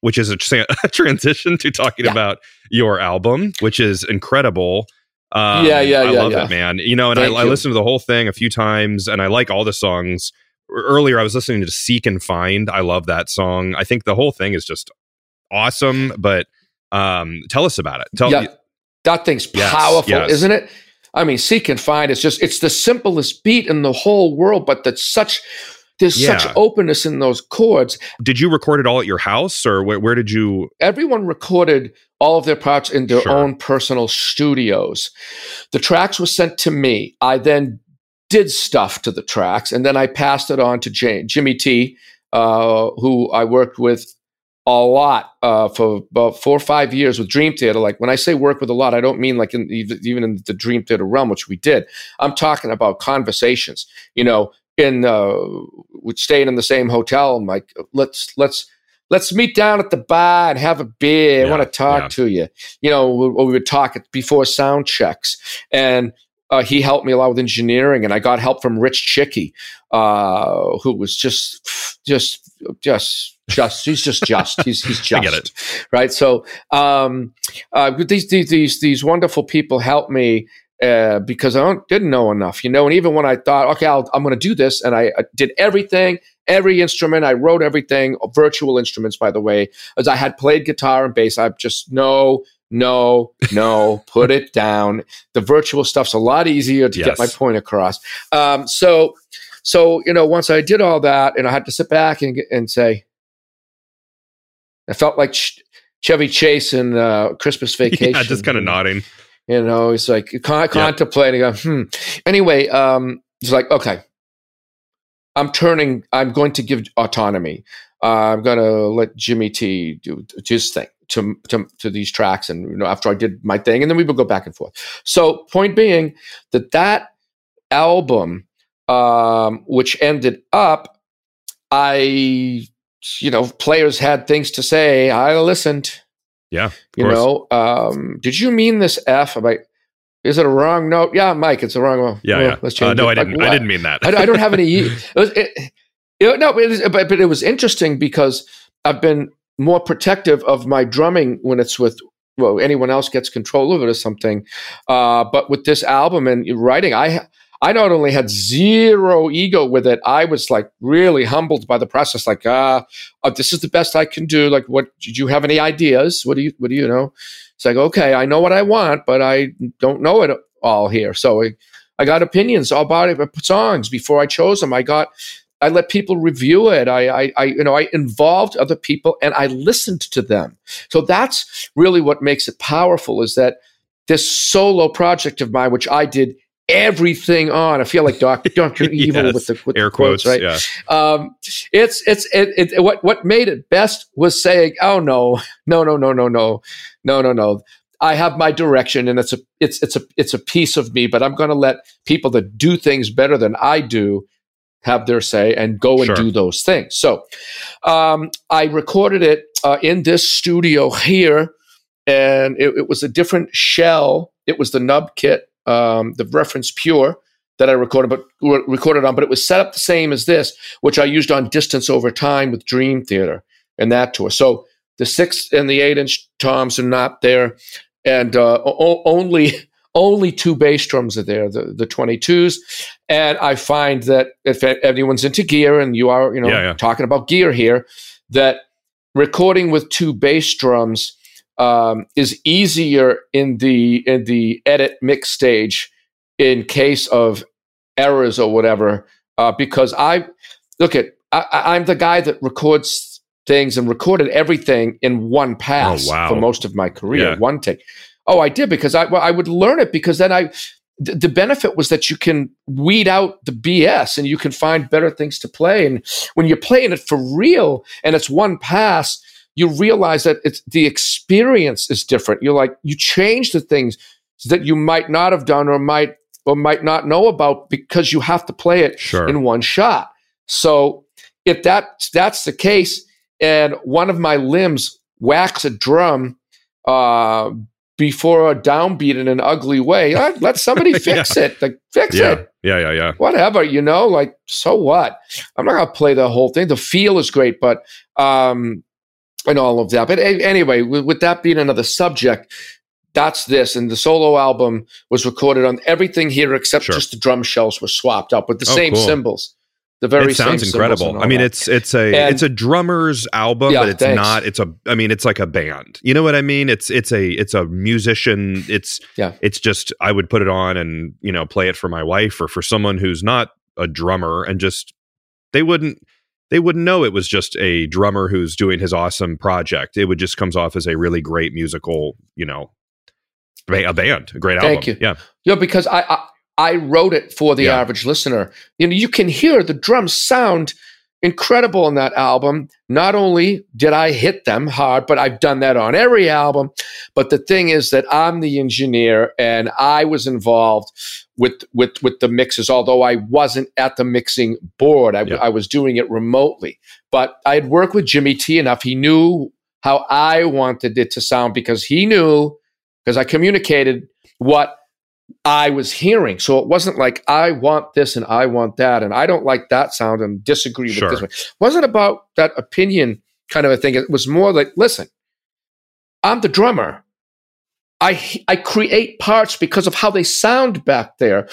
which is a, <laughs> a transition to talking yeah. about your album, which is incredible. Um, yeah, yeah, I yeah, love yeah. it, man. You know, and I, I, listened to the whole thing a few times, and I like all the songs. Earlier, I was listening to "Seek and Find." I love that song. I think the whole thing is just awesome. But um, tell us about it. Tell yeah, that thing's yes, powerful, yes. isn't it? I mean, seek and find is just, it's the simplest beat in the whole world, but that's such, there's yeah. such openness in those chords. Did you record it all at your house or where, where did you? Everyone recorded all of their parts in their sure. own personal studios. The tracks were sent to me. I then did stuff to the tracks and then I passed it on to Jimmy T, uh, who I worked with a lot uh, for about four or five years with Dream Theater. Like when I say work with a lot, I don't mean like in, even in the Dream Theater realm, which we did. I'm talking about conversations. You know, in uh, staying in the same hotel. I'm like, let's let's let's meet down at the bar and have a beer. Yeah, I want to talk yeah. to you. You know, we, we would talk before sound checks and. Uh, he helped me a lot with engineering, and I got help from Rich Chycki, uh, who was just, just, just just he's just just <laughs> he's he's just I get it. right so um uh, these these these wonderful people helped me uh, because I didn't know enough, you know. And even when I thought, okay, i am going to do this, and I, I, did everything, every instrument, I wrote everything, virtual instruments, by the way, as I had played guitar and bass. I just no, no, no, <laughs> put it down. The virtual stuff's a lot easier to yes. get my point across. Um, so, so you know, once I did all that, and I had to sit back and and say, I felt like Ch- Chevy Chase in uh, Christmas Vacation. <laughs> Yeah, just kind of nodding. You know, he's like con- yep. contemplating. Uh, hmm. Anyway, um, he's like, okay, I'm turning. I'm going to give autonomy. Uh, I'm going to let Jimmy T do his thing to, to to these tracks, and you know, after I did my thing, and then we would go back and forth. So, point being that that album, um, which ended up, I you know, players had things to say. I listened. Yeah. You know, um, did you mean this F? I'm like, is it a wrong note? Yeah, Mike, it's a wrong one. Yeah, well, yeah. Let's change uh, no, it. I didn't. Like, I didn't mean that. I, I, don't have any. <laughs> It was, it, it, no, it but, but it was interesting because I've been more protective of my drumming when it's with well anyone else gets control of it or something. Uh, but with this album and writing, I I not only had zero ego with it, I was like really humbled by the process. Like, ah, uh, this is the best I can do. Like, what did you have any ideas? What do you, what do you know? It's like, okay, I know what I want, but I don't know it all here. So I, I got opinions all about it, songs before I chose them. I got, I let people review it. I, I, I, you know, I involved other people and I listened to them. So that's really what makes it powerful is that this solo project of mine, which I did everything on. I feel like Doctor <laughs> Doctor Evil with the with Air the quotes, quotes, right? yeah. Um, it's it's it, it, what what made it best was saying, "Oh no, no, no, no, no, no, no, no, no." I have my direction, and it's a it's it's a it's a piece of me, but I'm going to let people that do things better than I do have their say and go and Sure. do those things. So, um, I recorded it uh, in this studio here, and it, it was a different shell. It was the nub kit, um, the reference pure that I recorded, but re- recorded on, but it was set up the same as this, which I used on distance over time with Dream Theater and that tour. So the six and the eight inch toms are not there, and uh, o- only only two bass drums are there, the the twenty twos. And I find that if anyone's into gear, and you are, you know, Yeah, yeah. talking about gear here, that recording with two bass drums um, is easier in the in the edit mix stage in case of errors or whatever. Uh, because I look at I, I- I'm the guy that records things and recorded everything in one pass Oh, wow. for most of my career, Yeah. one take. Oh, I did because I well, I would learn it because then I th- the benefit was that you can weed out the BS and you can find better things to play. And when you're playing it for real and it's one pass, you realize that it's the experience is different. You're like you change the things that you might not have done or might or might not know about because you have to play it Sure. in one shot. So if that that's the case, and one of my limbs whacks a drum uh, before a downbeat in an ugly way, uh, let somebody <laughs> fix it. Like fix yeah. it Yeah. Yeah. Yeah. whatever, you know, like so what? I'm not gonna play the whole thing. The feel is great, but um and all of that. But a- anyway, with, with that being another subject, that's this. And the solo album was recorded on everything here except Sure. just the drum shells were swapped out, with the Oh, same cool. cymbals. The very it sounds incredible. I mean, that. it's it's a And- it's a drummer's album, Yeah, but it's thanks. not. It's a. I mean, it's like a band. You know what I mean? It's it's a it's a musician. It's Yeah. It's just I would put it on and you know play it for my wife or for someone who's not a drummer and just they wouldn't they wouldn't know it was just a drummer who's doing his awesome project. It would just comes off as a really great musical. You know, a band, a great album. Thank album. you. Yeah. Yeah, because I, I I wrote it for the Yeah. average listener. You know, you can hear the drums sound incredible in that album. Not only did I hit them hard, but I've done that on every album. But the thing is that I'm the engineer and I was involved with with with the mixes, although I wasn't at the mixing board. I, Yeah. I was doing it remotely. But I had worked with Jimmy T enough. He knew how I wanted it to sound because he knew because I communicated what I was hearing. So it wasn't like I want this and I want that and I don't like that sound and disagree Sure. with this one. It wasn't about that opinion kind of a thing. It was more like, listen, I'm the drummer. I I create parts because of how they sound back there,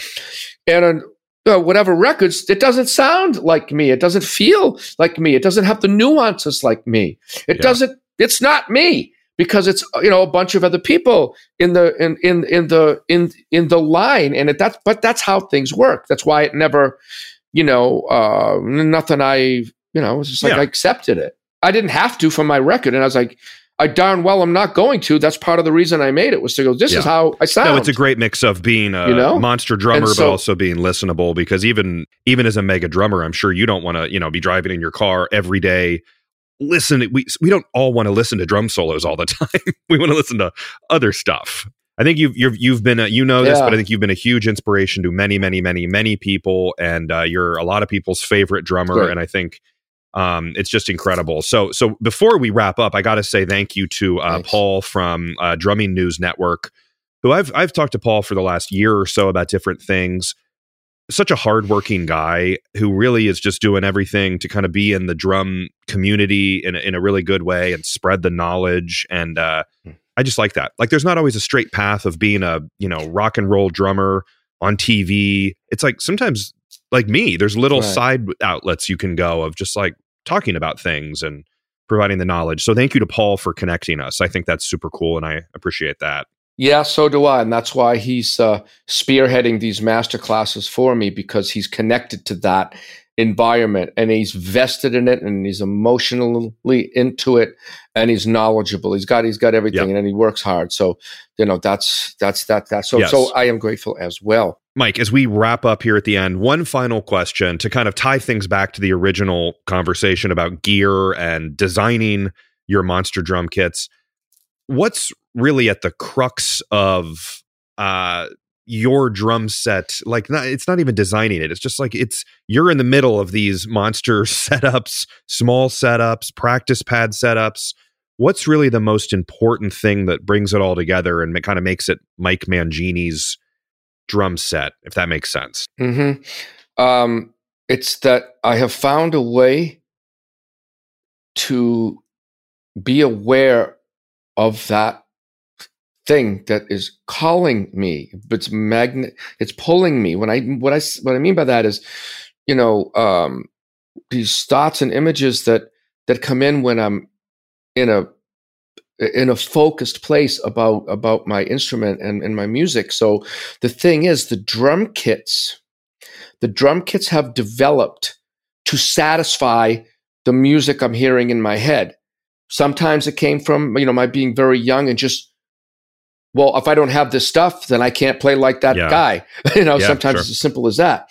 and on uh, whatever records, it doesn't sound like me. It doesn't feel like me. It doesn't have the nuances like me. It Yeah. doesn't. It's not me because it's you know a bunch of other people in the in in in the in in the line, and it, that's but that's how things work. That's why it never, you know, uh, nothing. I you know, it was just like Yeah. I accepted it. I didn't have to for my record, and I was like. I darn well I'm not going to. That's part of the reason I made it was to go. This is how I sound. No, it's a great mix of being a You know? monster drummer, so- but also being listenable. Because even even as a mega drummer, I'm sure you don't want to you know be driving in your car every day. Listen, we we don't all want to listen to drum solos all the time. <laughs> we want to listen to other stuff. I think you've you've you've been a, you know this, Yeah. but I think you've been a huge inspiration to many many many many people, and uh, you're a lot of people's favorite drummer. Great. And I think um, it's just incredible. So so before we wrap up, I got to say thank you to uh, Thanks. Paul from uh, Drumming News Network who I've I've talked to Paul for the last year or so about different things. Such a hardworking guy who really is just doing everything to kind of be in the drum community in a, in a really good way and spread the knowledge. And uh, Hmm. I just like that. Like, there's not always a straight path of being a you know rock and roll drummer on TV. It's like sometimes, like me, there's little Right. side outlets you can go of just like talking about things and providing the knowledge. So thank you to Paul for connecting us. I think that's super cool, and I appreciate that. Yeah, so do I, and that's why he's uh, spearheading these master classes for me because he's connected to that, environment and he's vested in it and he's emotionally into it and he's knowledgeable. He's got he's got everything yep. and he works hard. So you know that's that's that that. So yes. so i am grateful as well. Mike as we wrap up here at the end one final question to kind of tie things back to the original conversation about gear and designing your monster drum kits what's really at the crux of uh your drum set? Like not, it's not even designing it it's just like it's you're in the middle of these monster <laughs> setups small setups practice pad setups. What's really the most important thing that brings it all together and kind of makes it mike mangini's drum set if that makes sense? Mm-hmm. um, it's that i have found a way to be aware of that thing that is calling me. It's magnet it's pulling me. When i what i what i mean by that is you know um these thoughts and images that that come in when i'm in a in a focused place about about my instrument and, and my music. So the thing is the drum kits the drum kits have developed to satisfy the music i'm hearing in my head sometimes it came from you know my being very young and just well, if I don't have this stuff, then I can't play like that yeah. guy. <laughs> you know, yeah, sometimes sure. it's as simple as that.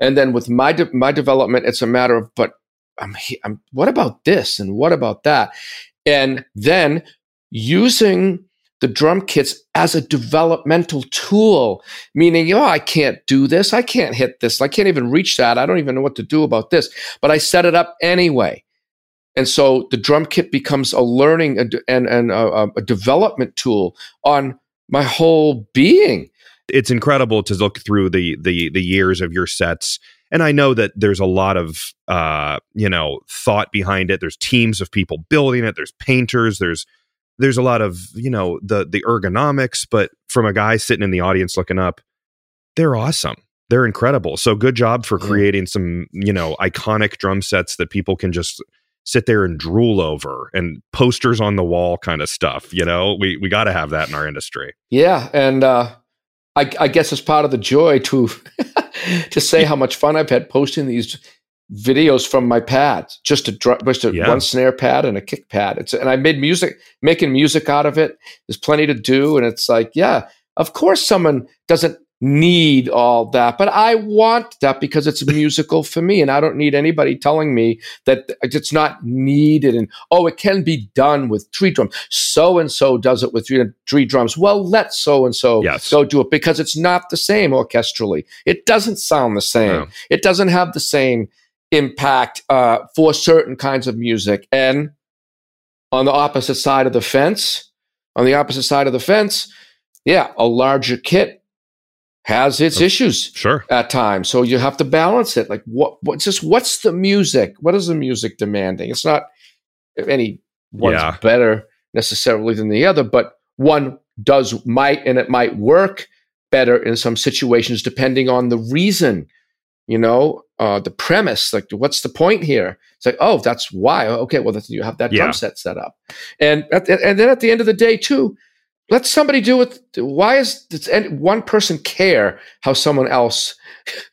And then with my de- my development, it's a matter of, but I'm, I'm, what about this and what about that? And then using the drum kits as a developmental tool, meaning, oh, I can't do this. I can't hit this. I can't even reach that. I don't even know what to do about this. But I set it up anyway. And so the drum kit becomes a learning and, and, and a, a development tool on my whole being. It's incredible to look through the the the years of your sets and I know that there's a lot of uh, you know thought behind it. There's teams of people building it. There's painters. There's there's a lot of you know the the ergonomics. But from a guy sitting in the audience looking up, they're awesome. They're incredible. So good job for creating some you know iconic drum sets that people can just sit there and drool over and posters on the wall kind of stuff. You know, we we got to have that in our industry. Yeah, and uh, I, I guess it's part of the joy to <laughs> to say how much fun I've had posting these videos from my pads, just a just a yeah. one snare pad and a kick pad. It's and I made music, making music out of it. There's plenty to do, and it's like, yeah, of course, someone doesn't need all that, but I want that because it's musical for me. And I don't need anybody telling me that it's not needed. And oh, it can be done with three drums. So and so does it with three, three drums. Well, let so and so go do it because it's not the same orchestrally. It doesn't sound the same. No. It doesn't have the same impact uh, for certain kinds of music. And on the opposite side of the fence, on the opposite side of the fence, yeah, a larger kit has its oh, issues sure. at times. So you have to balance it. Like what what's just what's the music? What is the music demanding? It's not any one's yeah. better necessarily than the other but one does might and it might work better in some situations depending on the reason you know uh, the premise. Like what's the point here? It's like oh that's why. Okay well you have that yeah. drum set set up. And and then at the end of the day too let somebody do it. Why is does one person care how someone else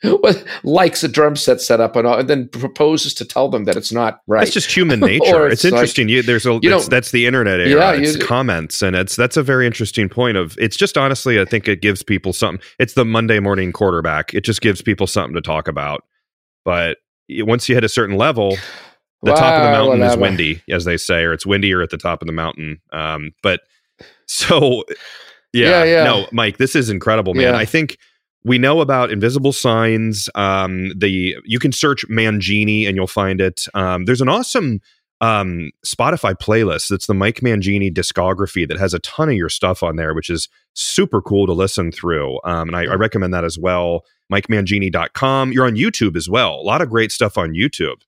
<laughs> likes a drum set set up and, and, then proposes to tell them that it's not right? It's just human <laughs> nature. it's, it's, interesting. Like, you, there's a you that's the internet era. Yeah, it's you, comments, and it's that's a very interesting point. Of it's just honestly, I think it gives people something. It's the Monday morning quarterback. It just gives people something to talk about. But once you hit a certain level, the top of the mountain whatever. is windy, as they say, or it's windier at the top of the mountain. Um, but <laughs> so, yeah, yeah, yeah. no, Mike, this is incredible, man. Yeah. I think we know about invisible signs. Um, the you can search Mangini and you'll find it. Um, there's an awesome um, Spotify playlist that's the Mike Mangini discography that has a ton of your stuff on there, which is super cool to listen through. Um, and I, I recommend that as well. MikeMangini.com. You're on YouTube as well. A lot of great stuff on YouTube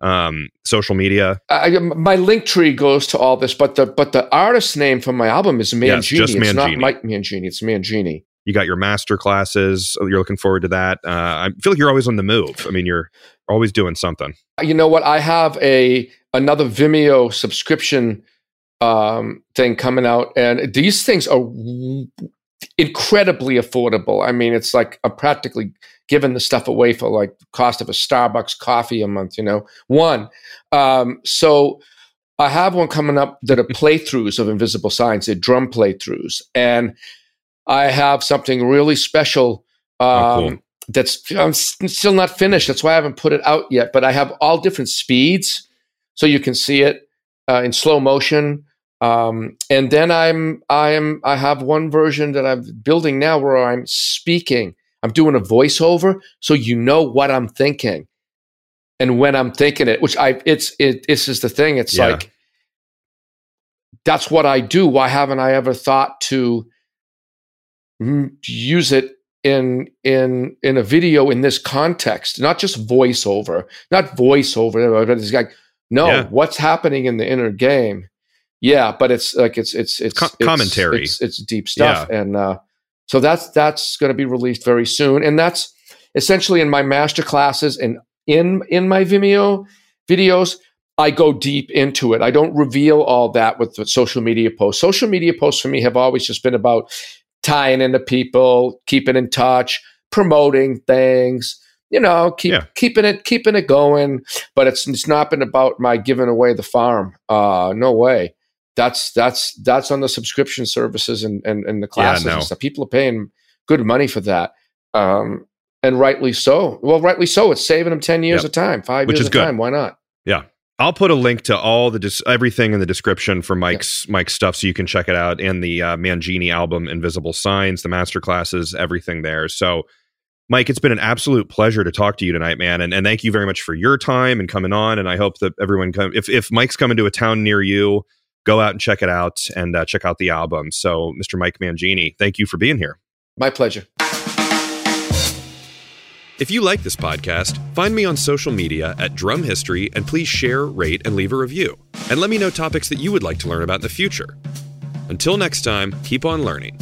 um, social media. I, my link tree goes to all this, but the but the artist name for my album is Mangini. Yes, just Mangini. It's not Mike Mangini. It's Mangini. You got your master classes. You're looking forward to that. Uh, I feel like you're always on the move. I mean, you're always doing something. You know what? I have a another Vimeo subscription um, thing coming out, and these things are incredibly affordable. I mean, it's like I'm practically giving the stuff away for like the cost of a Starbucks coffee a month. You know, one. Um, so I have one coming up that are playthroughs of Invisible Signs. They're drum playthroughs, and I have something really special. Um, oh, cool. That's I'm still not finished. That's why I haven't put it out yet. But I have all different speeds, so you can see it uh, in slow motion. Um, and then I'm I am I have one version that I'm building now where I'm speaking. I'm doing a voiceover, so you know what I'm thinking, and when I'm thinking it. Which I it's it this is the thing. It's yeah. like that's what I do. Why haven't I ever thought to use it in in in a video in this context? Not just voiceover, not voiceover, but it's like no, yeah. what's happening in the inner game yeah, but it's like it's it's it's, Co- it's commentary. It's, it's, deep stuff, yeah. and uh, so that's that's going to be released very soon, and that's essentially in my master classes and in in my Vimeo videos. I go deep into it. I don't reveal all that with the social media posts. Social media posts for me have always just been about tying into people, keeping in touch, promoting things, you know, keep yeah. keeping it keeping it going. But it's it's not been about my giving away the farm. Uh, no way that's that's that's on the subscription services and and, and the classes yeah, no. and stuff. People are paying good money for that. Um, and rightly so. Well, rightly so. It's saving them ten years yep. of time, five Which years of good. time. Why not? Yeah, I'll put a link to all the dis- everything in the description for Mike's yep. Mike's stuff, so you can check it out. And the uh, Mangini album, Invisible Signs, the master classes, everything there. So, Mike, it's been an absolute pleasure to talk to you tonight, man. And, and thank you very much for your time and coming on. And I hope that everyone come if if Mike's coming to a town near you go out and check it out and uh, check out the album. So, Mr. Mike Mangini, thank you for being here. My pleasure. If you like this podcast, find me on social media at Drum History and please share, rate, and leave a review. And let me know topics that you would like to learn about in the future. Until next time, keep on learning.